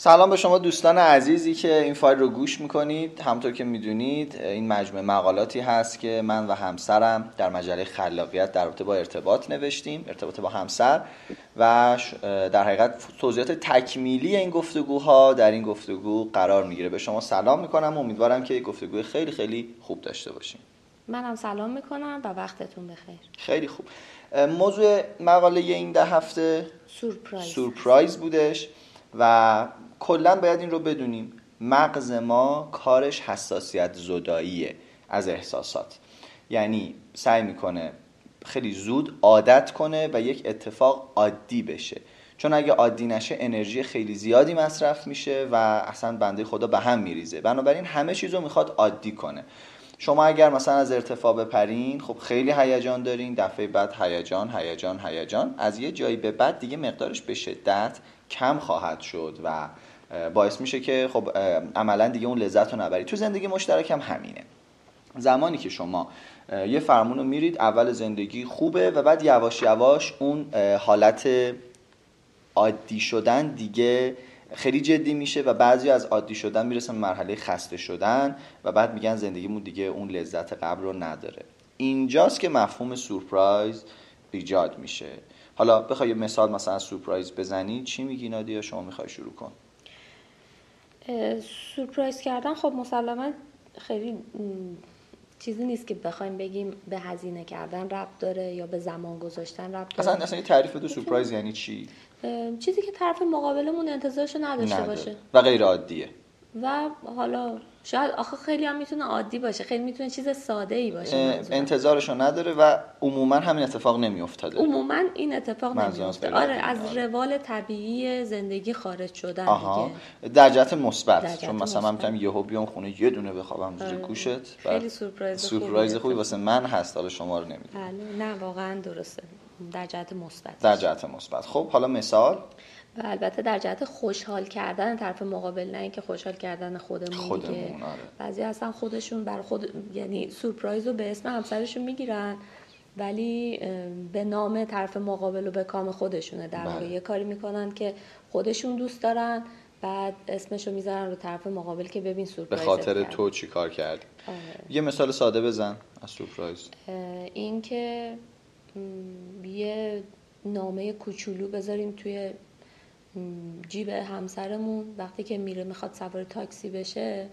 سلام به شما دوستان عزیزی که این فایل رو گوش می‌کنید. همطور که می‌دونید این مجموعه مقالاتی هست که من و همسرم در مجله خلاقیت در رابطه با ارتباط نوشتیم ارتباط با همسر. و در حقیقت توضیحات تکمیلی این گفتگوها در این گفتگو قرار می‌گیره. به شما سلام می‌کنم. و امیدوارم که گفتگوی خیلی خیلی خوب داشته باشیم منم سلام می‌کنم و وقتتون بخیر. خیلی خوب. موضوع مقاله این ده هفته سورپرایز. سورپرایز بودش و کلا باید این رو بدونیم. مغز ما کارش حساسیت زداییه از احساسات. یعنی سعی می‌کنه خیلی زود عادت کنه و یک اتفاق عادی بشه. چون اگه عادی نشه انرژی خیلی زیادی مصرف میشه و اصلا بنده خدا به هم میریزه. بنابراین همه چیز رو می‌خواد عادی کنه. شما اگر مثلا از ارتفاع بپرین خب خیلی هیجان دارین. دفعه بعد هیجان هیجان هیجان. از یه جایی به بعد دیگه مقدارش به شدت کم خواهد شد و باعث میشه که خب عملا دیگه اون لذت رو نبرید. تو زندگی مشترک هم همینه. زمانی که شما یه فرمون رو میرید اول زندگی خوبه و بعد یواش یواش اون حالت عادی شدن دیگه خیلی جدی میشه و بعضی از عادی شدن می‌رسن مرحله خسته شدن و بعد میگن زندگیمون دیگه اون لذت قبل رو نداره. اینجاست که مفهوم سورپرایز ایجاد میشه. حالا بخوای مثال مثلا سورپرایز بزنی چی میگی نادیا؟ شما می‌خوای شروع کن. سورپرایز کردن خب مسلما خیلی چیزی نیست که بخوایم بگیم به هزینه کردن ربط داره یا به زمان گذاشتن ربط داره. اصلا اصلا تعریف دو سورپرایز یعنی چی؟ چیزی که طرف مقابلمون انتظارشو نداشته باشه. و غیر عادیه. و حالا شاید آخه خیلی هم می‌تونه عادی باشه خیلی می‌تونه چیز ساده ای باشه انتظارشو نداره و عموما همین اتفاق نمیافتاده. عموما این اتفاق نمیافته آره از روال طبیعی زندگی خارج شدن آها. دیگه. در جهت مثبت چون مثلا من می‌تونم یهو بیام خونه یه دونه بخوابم روز آره. گوشت خیلی سورپرایز سورپرایز خوبی واسه من هست حالا شما رو نمی‌دونم. بله نه واقعا درسته. در جهت مثبت. در جهت مثبت. خب حالا مثال؟ و البته در جهت خوشحال کردن طرف مقابل نه اینکه خوشحال کردن خودمون, خودمون دیگه آره. بعضی اصلا خودشون بر خود یعنی سورپرایز رو به اسم همسرشون می‌گیرن ولی به نام طرف مقابل و به کام خودشونه در واقع بله. یه کاری می‌کنن که خودشون دوست دارن بعد اسمشو می‌ذارن رو طرف مقابل که ببین سورپرایز به خاطر تو چی کار کردی آره. یه مثال ساده بزن از سورپرایز این که یه نامه کوچولو بذاریم توی جیب همسرمون وقتی که میره می‌خواد سوار تاکسی بشه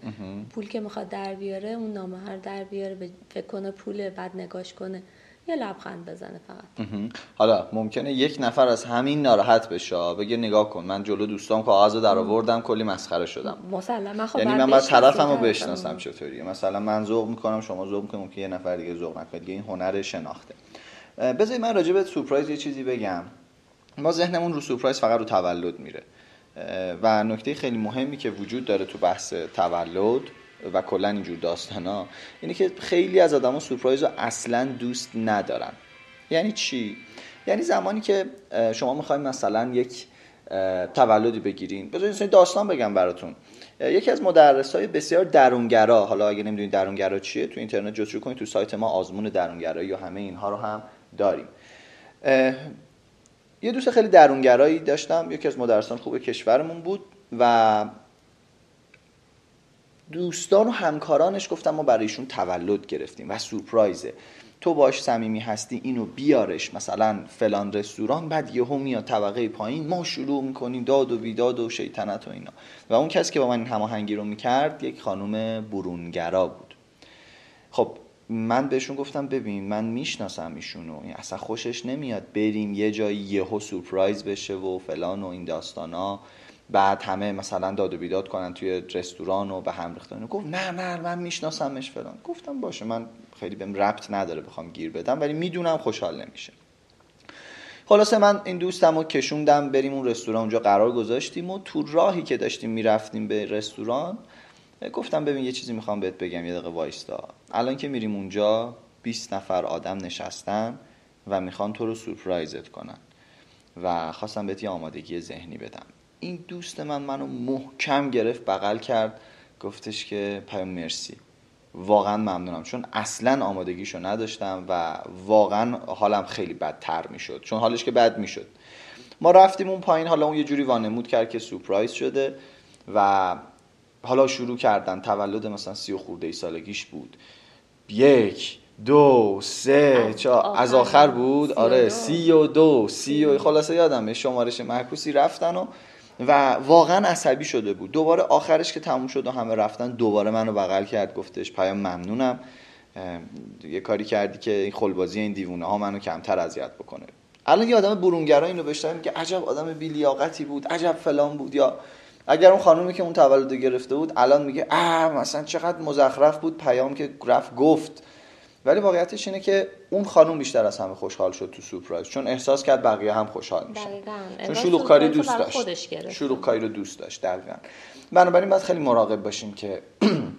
پول که می‌خواد در بیاره اون نامه هر در بیاره فکر کنه پول بعد نگاش کنه. یه لبخند بزنه فقط. حالا ممکنه یک نفر از همین ناراحت بشه. بگه نگاه کن. من جلو دوستان کاغذ رو در آوردم کلی مسخره شدم. مسلما. خب یعنی من باید طرفم رو بشناسم چطوریه. مثلا من ذوق می‌کنم شما ذوق می‌کنم که یه نفر دیگه ذوق نکنه. دیگه این هنر شناخته. بذارید من راجع به سورپرایز یه چیزی بگم. ما ذهنمون رو سورپرایز فقط رو تولد میره. و نکته خیلی مهمی که وجود داره تو بحث تولد و کلا اینجور داستانا اینه که خیلی از آدما سورپرایز رو اصلا دوست ندارن. یعنی چی؟ یعنی زمانی که شما می‌خوایم مثلا یک تولدی بگیرین. بذارید داستان بگم براتون. یکی از مدرس های بسیار درونگرا حالا اگه نمی‌دونید درونگرا چیه تو اینترنت جستجو کنید تو سایت ما آزمون درونگرایی و همه اینها رو هم داریم. یه دوست خیلی درونگرایی داشتم. یکی از مدرسان خوب کشورمون بود و دوستان و همکارانش گفتم ما برای ایشون تولد گرفتیم و سورپرایزه. تو باش صمیمی هستی اینو بیارش. مثلا فلان رستوران بعد یهو میاد طبقه پایین ما شروع می‌کنیم داد و بیداد و شیطنت و اینا. و اون کسی که با من این هماهنگی رو می‌کرد یک خانم برونگرا بود. خب من بهشون گفتم ببین من می‌شناسم ایشونو. اصلا خوشش نمیاد بریم یه جایی یهو سورپرایز بشه و فلان و این داستانا بعد همه مثلا داد و بیداد کنن توی رستوران و به هم ریختن. گفت نه نه من میشناسمش فلان. گفتم باشه من خیلی بهم ربط نداره بخوام گیر بدم ولی می‌دونم خوشحال نمیشه. خلاصه من این دوستم کشوندم بریم اون رستوران. اونجا قرار گذاشتیم و تو راهی که داشتیم می‌رفتیم به رستوران گفتم ببین یه چیزی می‌خوام بهت بگم یه دقیقه وایستا. الان که میریم اونجا 20 نفر آدم نشستن و می‌خوان تو رو سورپرایزت کنن. و خواستم بهت یه آمادگی ذهنی بدم. این دوست من منو محکم گرفت بغل کرد گفتش که پیام مرسی. واقعا ممنونم چون اصلا آمادگیشو نداشتم و واقعا حالم خیلی بدتر می‌شد چون حالش که بد می‌شد. ما رفتیم اون پایین حالا اون یه جوری وانمود کرد که سورپرایز شده و حالا شروع کردن تولد مثلا سی و خورده ای سالگیش بود. یک دو سه چهار. از آخر بود. آره سی و دو سی و خلاصه یادمه شمارش معکوسی رفتن و و واقعا عصبی شده بود. دوباره آخرش که تموم شد و همه رفتن دوباره منو بغل کرد گفتش پیام ممنونم. یه کاری کردی که این خلبازی این دیوونه ها منو کمتر اذیت بکنه. الان یه آدم برونگرا اینو بشتن که عجب آدم بیلیاقتی بود عجب فلان بود یا اگر اون خانومی که اون تولد گرفته بود الان میگه اه مثلا چقدر مزخرف بود پیام که رفت گفت. ولی واقعیتش اینه که اون خانوم بیشتر از همه خوشحال شد تو سورپرایز چون احساس کرد بقیه هم خوشحال میشن. چون شلوغ کاری دوست داشت. شلوغ کاری رو دوست داشت دقیقا. بنابراین باید خیلی مراقب باشیم که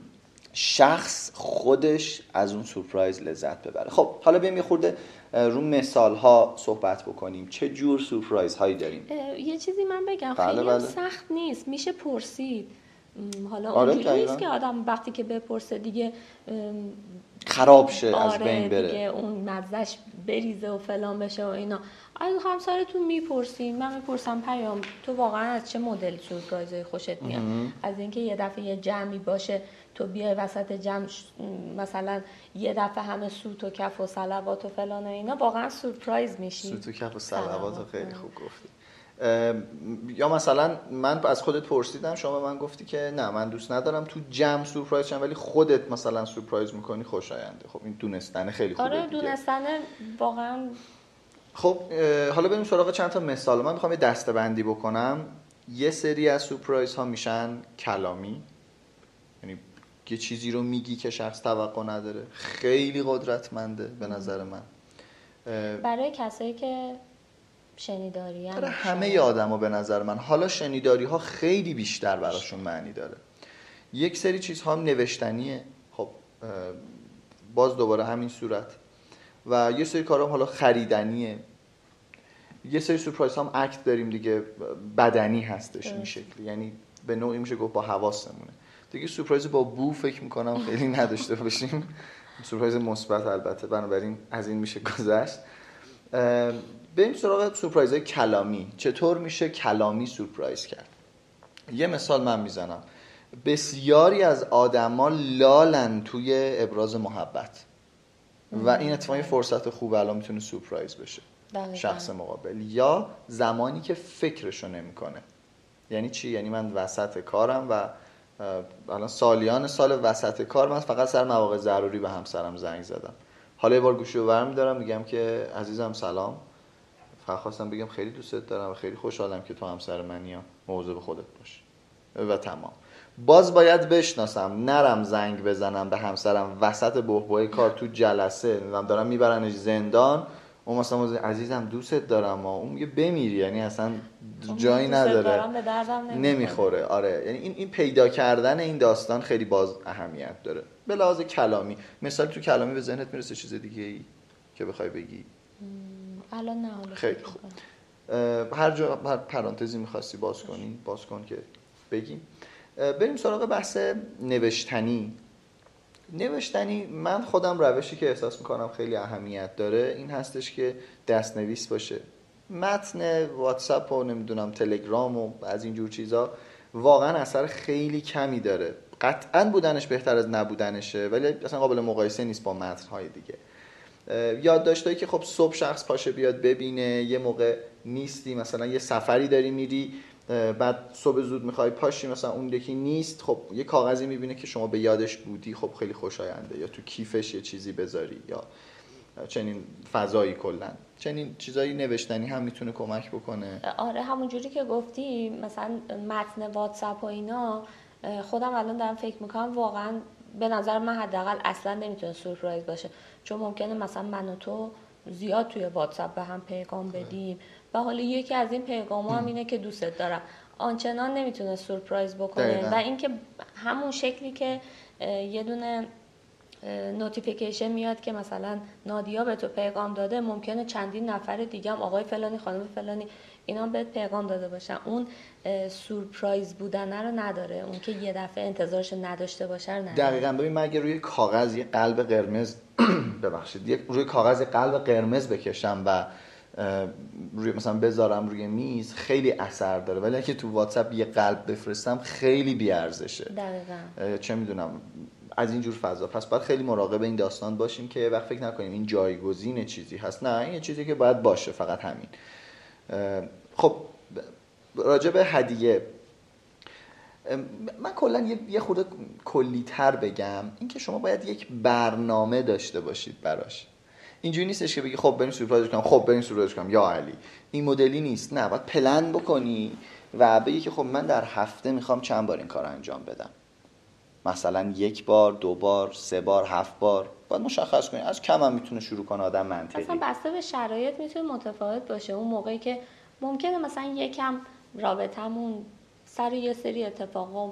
شخص خودش از اون سورپرایز لذت ببره. خب حالا بیایم یه خورده رو مثال ها صحبت بکنیم. چه جور سورپرایز هایی داریم یه چیزی من بگم. بله خیلی بله. سخت نیست. میشه پرسید. حالا آره اونجوری نیست که آدم وقتی که بپرسه دیگه خراب شه آره از بین بره. دیگه اون مزش بریزه و فلان بشه و اینا. از همسرتون می‌پرسین من می‌پرسم پیام تو واقعا از چه مدل سورپرایزهای خوشت میاد؟ از اینکه یه دفعه یه جمعی باشه تو بیای وسط جمع مثلا یه دفعه همه سوت و کف و صلوات و فلان و اینا واقعا سورپرایز میشی سوت و کف و صلوات خیلی خوب گفتی. یا مثلا من از خودت پرسیدم شما من گفتی که نه من دوست ندارم تو جمع سورپرایز شم ولی خودت مثلا سورپرایز می‌کنی خوشاینده خب این دونستنه خیلی خوبه آره دونستنه واقعا خب حالا بریم سراغ چند تا مثال. من می‌خوام یه دسته بندی بکنم. یه سری از سورپرایز ها میشن کلامی. یعنی یه چیزی رو میگی که شخص توقع نداره. خیلی قدرتمنده به نظر من. برای کسایی که شنیداری هم همه آدم به نظر من. حالا شنیداری ها خیلی بیشتر براشون معنی داره. یک سری چیزها هم نوشتنیه. خب باز دوباره همین صورت. و یه سری کارام حالا خریدنیه. یه سری سورپرایز هم اکت داریم دیگه بدنی هستش این شکلی. یعنی به نوعی میشه گفت با حواسمونه. دیگه سورپرایز با بو فکر می‌کنم خیلی نداشته باشیم. سورپرایز مثبت البته بنابراین از این میشه گذشت. بریم سراغ سورپرایز کلامی. چطور میشه کلامی سورپرایز کرد؟ یه مثال من می‌زنم. بسیاری از آدما لالن توی ابراز محبت. و این اتفاقی فرصت خوب الان می‌تونه سورپرایز بشه. شخص مقابل. یا زمانی که فکرشو نمی‌کنه. یعنی چی؟ یعنی من وسط کارم و الان سالیان سال وسط کار من فقط سر مواقع ضروری به همسرم زنگ زدم. حالا یه بار گوشی رو برمیدارم میگم که عزیزم سلام. فقط خواستم بگم خیلی دوستت دارم و خیلی خوشحالم که تو همسر منی یا موضوع به خودت باش و تمام. باز باید بشناسم نرم زنگ بزنم به همسرم وسط بحبوهای کار تو جلسه دارم میبرنش زندان. اون مثلا عزیزم دوستت دارم و اون میگه بمیری یعنی اصلا جایی نداره. نمی‌خوره. آره یعنی این این پیدا کردن این داستان خیلی باز اهمیت داره. به لحاظ کلامی مثال تو کلامی به ذهنت می‌رسه چیز دیگه ای که بخوای بگی؟ الان نه خیلی خوب. هر جا هر پرانتزی می‌خواستی باز کنی باز کن که بگیم. بریم سراغ بحث نوشتنی. نوشتنی من خودم روشی که احساس می‌کنم خیلی اهمیت داره این هستش که دست نویس باشه. متن واتساپ و نمی‌دونم تلگرام و از اینجور چیزا واقعا اثر خیلی کمی داره. قطعا بودنش بهتر از نبودنشه ولی اصلا قابل مقایسه نیست با متنهای دیگه. یادداشتایی که خب صبح شخص پاشه بیاد ببینه یه موقع نیستی مثلا یه سفری داری میری بعد صبح زود می‌خوای پاشی مثلا اون یکی نیست خب یه کاغذی می‌بینه که شما به یادش بودی خب خیلی خوشاینده. یا تو کیفش یه چیزی بذاری یا چنین فضایی کلا. چنین چیزایی نوشتنی هم می‌تونه کمک بکنه. آره همونجوری که گفتی مثلا متن واتساپ و اینا خودم الان دارم فکر می‌کنم واقعا به نظر من حداقل اصلا نمی‌تونه سورپرایز باشه. چون ممکنه مثلا من و تو زیاد توی واتساپ به هم پیغام بدیم. و حالا یکی از این پیغام هم اینه که دوستت دارم. آنچنان نمی‌تونه سورپرایز بکنه و اینکه همون شکلی که یه دونه notification میاد که مثلا نادیا به تو پیغام داده ممکنه چندین نفر دیگه هم آقای فلانی خانم فلانی اینا بهت پیغام داده باشن. اون سورپرایز بودن رو نداره. اون که یه دفعه انتظارش نداشته باشه رو نداره. دقیقا. ببین من اگه روی کاغذ یه قلب قرمز ببخشید روی کاغذ قلب قرمز بکشم و روی مثلا بذارم روی میز خیلی اثر داره. ولی اگه تو واتساپ یه قلب بفرستم خیلی بیارزشه. دقیقا. چه می‌دونم از اینجور فضا. پس باید خیلی مراقب این داستان باشیم که وقت فکر نکنیم این جایگزین چیزی هست. نه این چیزی که باید باشه فقط همین. خب راجع به هدیه. من کلا یه خورده کلیتر بگم اینکه شما باید یک برنامه داشته باشید براش. اینجوری نیستش که بگی خب بریم سورپرایز کنم خب بریم سورپرایز کنم. یا علی این مدلی نیست. نه باید پلن بکنی و بگی که خب من در هفته می‌خوام چند بار این کار انجام بدم. مثلا یک بار دو بار سه بار هفت بار. باید مشخص کنی. از کم هم می‌تونه شروع کنه آدم منطقی. اصلا بسته به شرایط می‌تونه متفاوت باشه. اون موقعی که ممکنه مثلا یکم رابطمون سر یه سری اتفاقا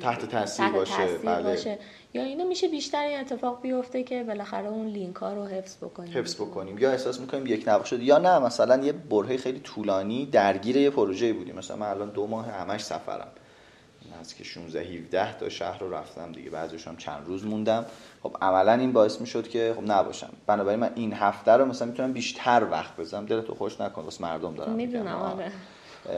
تحت تاثیر باشه بله. باشه. یا اینو میشه بیشتر این اتفاق بیفته که بالاخره اون لینک ها رو حفظ بکنیم. حفظ بکنیم. یا احساس می‌کنیم یک نواخت شد. یا نه مثلا یه برهه خیلی طولانی درگیر یه پروژه بودیم. مثلا من الان دو ماه همش سفرم. از که 16 17 تا شهر رو رفتم دیگه. بعضیش هم چند روز موندم. خب عملا این باعث می‌شد که خب نباشم. بنابراین من این هفته رو مثلا می‌تونم بیشتر وقت بزنم. دلتو خوش نکن. واسه مردم دارم می‌دونم آره.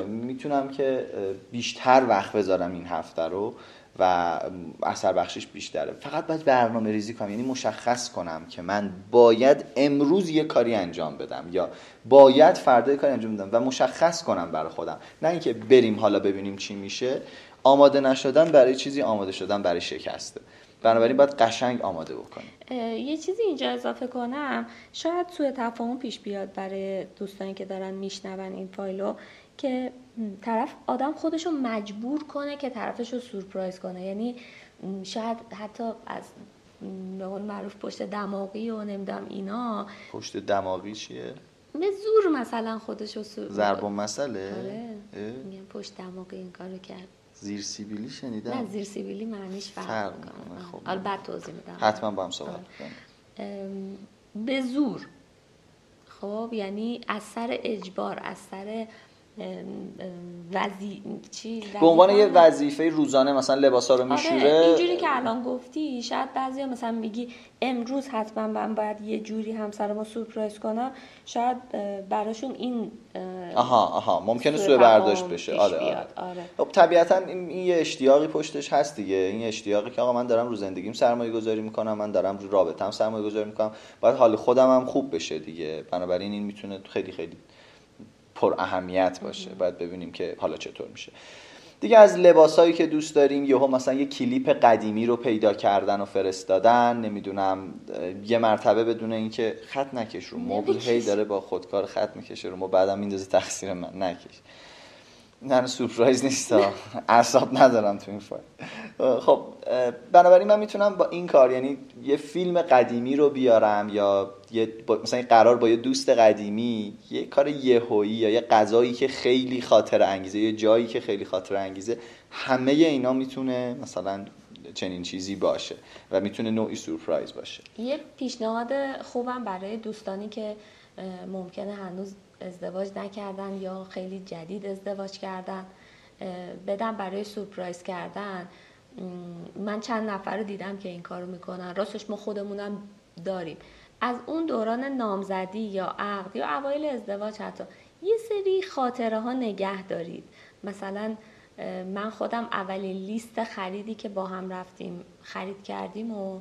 می‌تونم که بیشتر وقت بذارم این هفته رو و اثر بخشش بیشتره. فقط باید برنامه ریزی کنم یعنی مشخص کنم که من باید امروز یه کاری انجام بدم یا باید فردا کاری انجام بدم و مشخص کنم برای خودم. نه اینکه بریم حالا ببینیم چی میشه. آماده نشدن برای چیزی آماده شدن برای شکسته. بنابراین باید قشنگ آماده بکنیم. یه چیزی اینجا اضافه کنم. شاید سوء تفاهم پیش بیاد برای دوستانی که دارن میشنون این فایلو. که طرف آدم خودش رو مجبور کنه که طرفش رو سورپرایز کنه. یعنی شاید حتی از به معروف پشت دماغی و نمی‌دونم اینا. پشت دماغی چیه؟ به زور مثلا خودش رو سور ضرب مسئله؟ آره. پشت دماغی این کارو کرد. زیر سیبیلی شنیدم. نه زیر سیبیلی معنیش فرق می‌کنه. خب. حالا بعد توضیح میدم. حتما با هم صحبت به زور. خب یعنی اثر اجبار اثر وزی... چی؟ به عنوان یه وظیفه روزانه مثلا لباسا رو میشوره آره اینجوری که الان گفتی شاید بعضی مثلا میگی امروز حتما من باید یه جوری همسرمو سورپرایز کنم شاید براشون این آها آها ممکنه سوء برداشت بشه آره آره. آره. خب طبیعتا این, یه اشتیاقی پشتش هست دیگه این اشتیاقی که آقا من دارم رو زندگیم سرمایه گذاری می‌کنم من دارم رو رابطم سرمایه گذاری می‌کنم باید حال خودم هم خوب بشه دیگه بنابراین این می‌تونه خیلی خیلی پر اهمیت باشه. باید ببینیم که حالا چطور میشه. دیگه از لباسایی که دوست داریم یهو مثلا یه کلیپ قدیمی رو پیدا کردن و فرستادن نمی‌دونم یه مرتبه بدون اینکه خط نکش رو مبل هی داره با خودکار خط می‌کشه رو ما بعدم میندازه تقصیر من. نکش. نه سورپرایز نیست اعصاب ندارم تو این فایل. خب بنابراین من می‌تونم با این کار یعنی یه فیلم قدیمی رو بیارم یا یه مثلا قرار با یه دوست قدیمی یه کار یهویی یا یه غذایی که خیلی خاطر انگیزه یه جایی که خیلی خاطر انگیزه همه اینا می‌تونه مثلا چنین چیزی باشه و می‌تونه نوعی سورپرایز باشه. یه پیشنهاد خوبم برای دوستانی که ممکنه هنوز ازدواج نکردن یا خیلی جدید ازدواج کردن بدم برای سورپرایز کردن. من چند نفر رو دیدم که این کارو می‌کنن. راستش ما خودمونم داریم. از اون دوران نامزدی یا عقد یا اوایل ازدواج حتی یه سری خاطره ها نگه دارید. مثلا من خودم اولین لیست خریدی که با هم رفتیم خرید کردیم و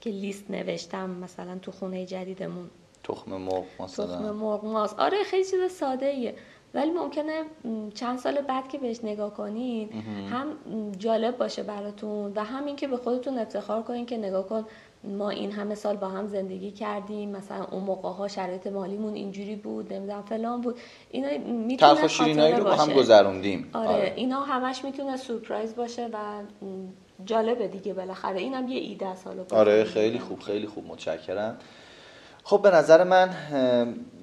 که لیست نوشتم مثلا تو خونه جدیدمون. تخم مرغ مثلا. تخم مرغ ماست. آره خیلی چیز ساده ایه ولی ممکنه چند سال بعد که بهش نگاه کنید هم جالب باشه براتون و هم اینکه به خودتون افتخار کنین که نگاه کن ما این همه سال با هم زندگی کردیم. مثلا اون موقع ها شرایط مالیمون اینجوری بود نمی‌دونم فلان بود. اینا می‌تونه خاطره رو با هم گذروندیم. آره, آره. اینا همش می‌تونه سورپرایز باشه و جالبه دیگه بالاخره. اینم یه ایده است آره خیلی خوب خیلی خوب. متشکرم. خب به نظر من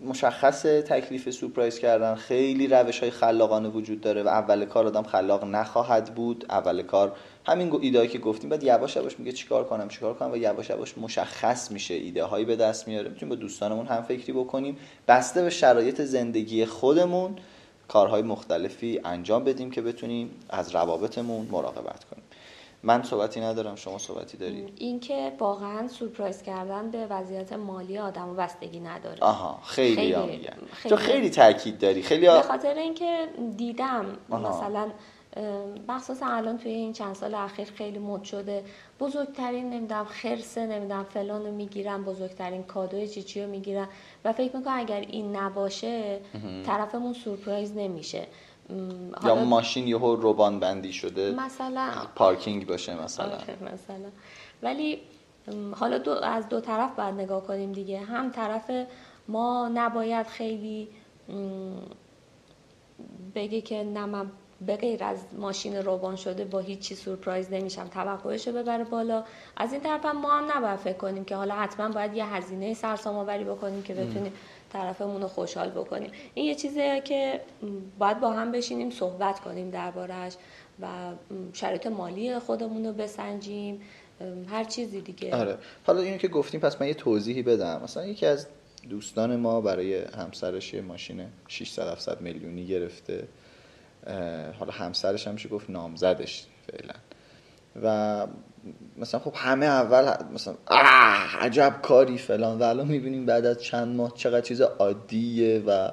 مشخص تکلیف سورپرایز کردن خیلی روش های خلاقانه وجود داره و اول کار آدم خلاق نخواهد بود. اول کار همین ایده که گفتیم بعد یواش یواش میگه چیکار کنم چیکار کنم و یواش یواش مشخص میشه ایده هایی به دست میاره. می‌تونیم با دوستانمون هم فکری بکنیم. بسته به شرایط زندگی خودمون کارهای مختلفی انجام بدیم که بتونیم از روابطمون مراقبت کنیم. من صحبتی ندارم شما صحبتی داری. اینکه واقعا سورپرایز کردن به وضعیت مالی آدم بستگی نداره. آها خیلی, خیلی- میگن خیلی. تو خیلی. تاکید داری. خیلی به. خاطر اینکه دیدم آها. مثلا مخصوصا الان توی این چند سال اخیر خیلی مد شده. بزرگترین نمی‌دونم خرسه نمی‌دونم فلان رو می‌گیرن بزرگترین کادوی چیچی رو می‌گیرن. و فکر می‌کنم اگر این نباشه طرفمون سورپرایز نمیشه. یا ماشین یهو روبان بندی شده مثلا پارکینگ باشه مثلا. آره، مثلا. ولی حالا دو از دو طرف باید نگاه کنیم دیگه. هم طرف ما نباید خیلی بگه که نه من به غیر از ماشین روبان شده با هیچی سورپرایز نمیشم. توقعش رو ببره بالا. از این طرف هم ما هم نباید فکر کنیم که حالا حتما باید یه هزینه سرسام آوری بکنیم که بتونیم طرفمون رو خوشحال بکنیم. این یه چیزیه که باید با هم بشینیم صحبت کنیم دربارهش و شرایط مالی خودمون رو بسنجیم. هر چیزی دیگه. آره. حالا اینو که گفتیم پس من یه توضیحی بدم. مثلا یکی از دوستان ما برای همسرش یه ماشین 600 700 میلیونی گرفته. حالا همسرش هم گفت؟ نامزدش فعلا. و مثلا خب همه اول مثلا آه عجب کاری فلان. و الان می‌بینیم بعد از چند ماه چقدر چیز عادیه و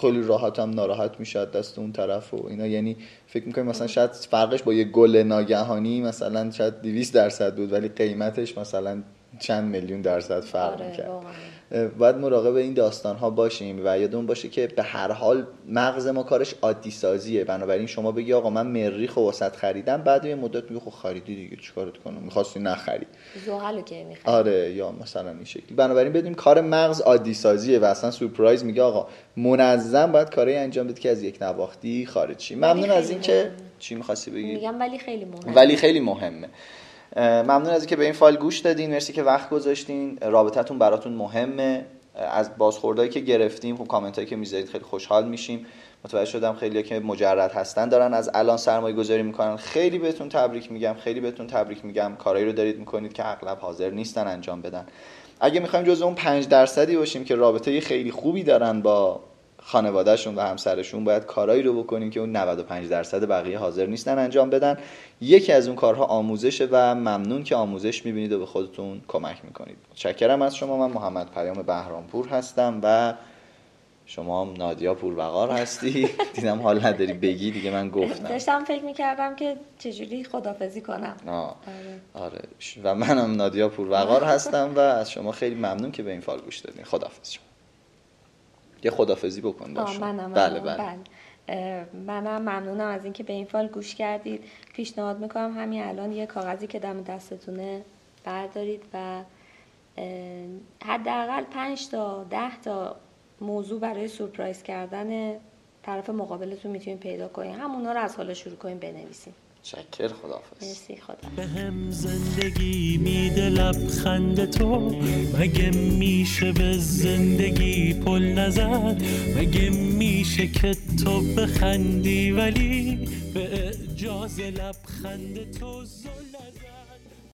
خیلی راحت هم ناراحت میشه دست اون طرف و اینا. یعنی فکر می‌کنیم مثلا شاید فرقش با یه گل ناگهانی مثلا شاید 200 درصد بود ولی قیمتش مثلا چند میلیون درصد فرق آره می‌کرد. واقعا. باید مراقب این داستان ها باشیم و یادمون باشه که به هر حال مغز ما کارش عادی سازیه بنابراین شما بگی آقا من مریخ و وسط خریدم بعد یه مدت میگه خب خریدی دیگه چیکارت کنم؟ می‌خواستی نخری. زحل رو که می‌خوام آره یا مثلا این شکلی. بنابراین بدونیم کار مغز عادی سازیه و اصلا سورپرایز میگه آقا منظم باید کاری انجام بدی که از یک نواختی خارج شی. ممنون از اینکه. چی می‌خواستی بگی؟ میگم ولی خیلی مهمه. ولی خیلی مهمه. ممنون از اینکه به این فایل گوش دادین. مرسی که وقت گذاشتین. رابطتون براتون مهمه. از بازخوردهایی که گرفتیم خب کامنت هایی که می‌ذارید خیلی خوشحال میشیم. متوجه شدم خیلی که مجرد هستن دارن از الان سرمایه گذاری می‌کنن. خیلی بهتون تبریک میگم خیلی بهتون تبریک میگم. کارایی رو دارید می‌کنید که اغلب حاضر نیستن انجام بدن. اگه می‌خوایم جزو اون پنج درصدی باشیم که رابطه خیلی خوبی دارن با خانوادهشون و همسرشون باید کارایی رو بکنیم که اون 95 درصد بقیه حاضر نیستن انجام بدن. یکی از اون کارها آموزشه و ممنون که آموزش می‌بینید و به خودتون کمک می‌کنید. متشکرم از شما. من محمد پیام بهرامپور هستم و شما هم نادیا پوروقار هستی. دیدم حال نداری. بگی دیگه من گفتم. داشتم فکر می‌کردم که چجوری خدافزی کنم. آه. آره. آره. و منم نادیا پوروقار هستم و از شما خیلی ممنون که به این فال گوش دادین. خدافظ شما. یه خدافظی بکن با آه، شما. منم بله منم، بله. اه، منم ممنونم از اینکه به این فال گوش کردید. پیشنهاد می‌کنم همین الان یه کاغذی که دم دستتونه بردارید و حداقل پنج تا ده تا موضوع برای سورپرایز کردن طرف مقابلتون می‌تونید پیدا کنید. همونا رو از حالا شروع کنید بنویسید. شکر خدافظ مرسی خدا. به هم زندگی میده لبخند تو. مگه میشه به زندگی پل نزد؟ مگه میشه که تو بخندی ولی به اجاز لبخند تو زل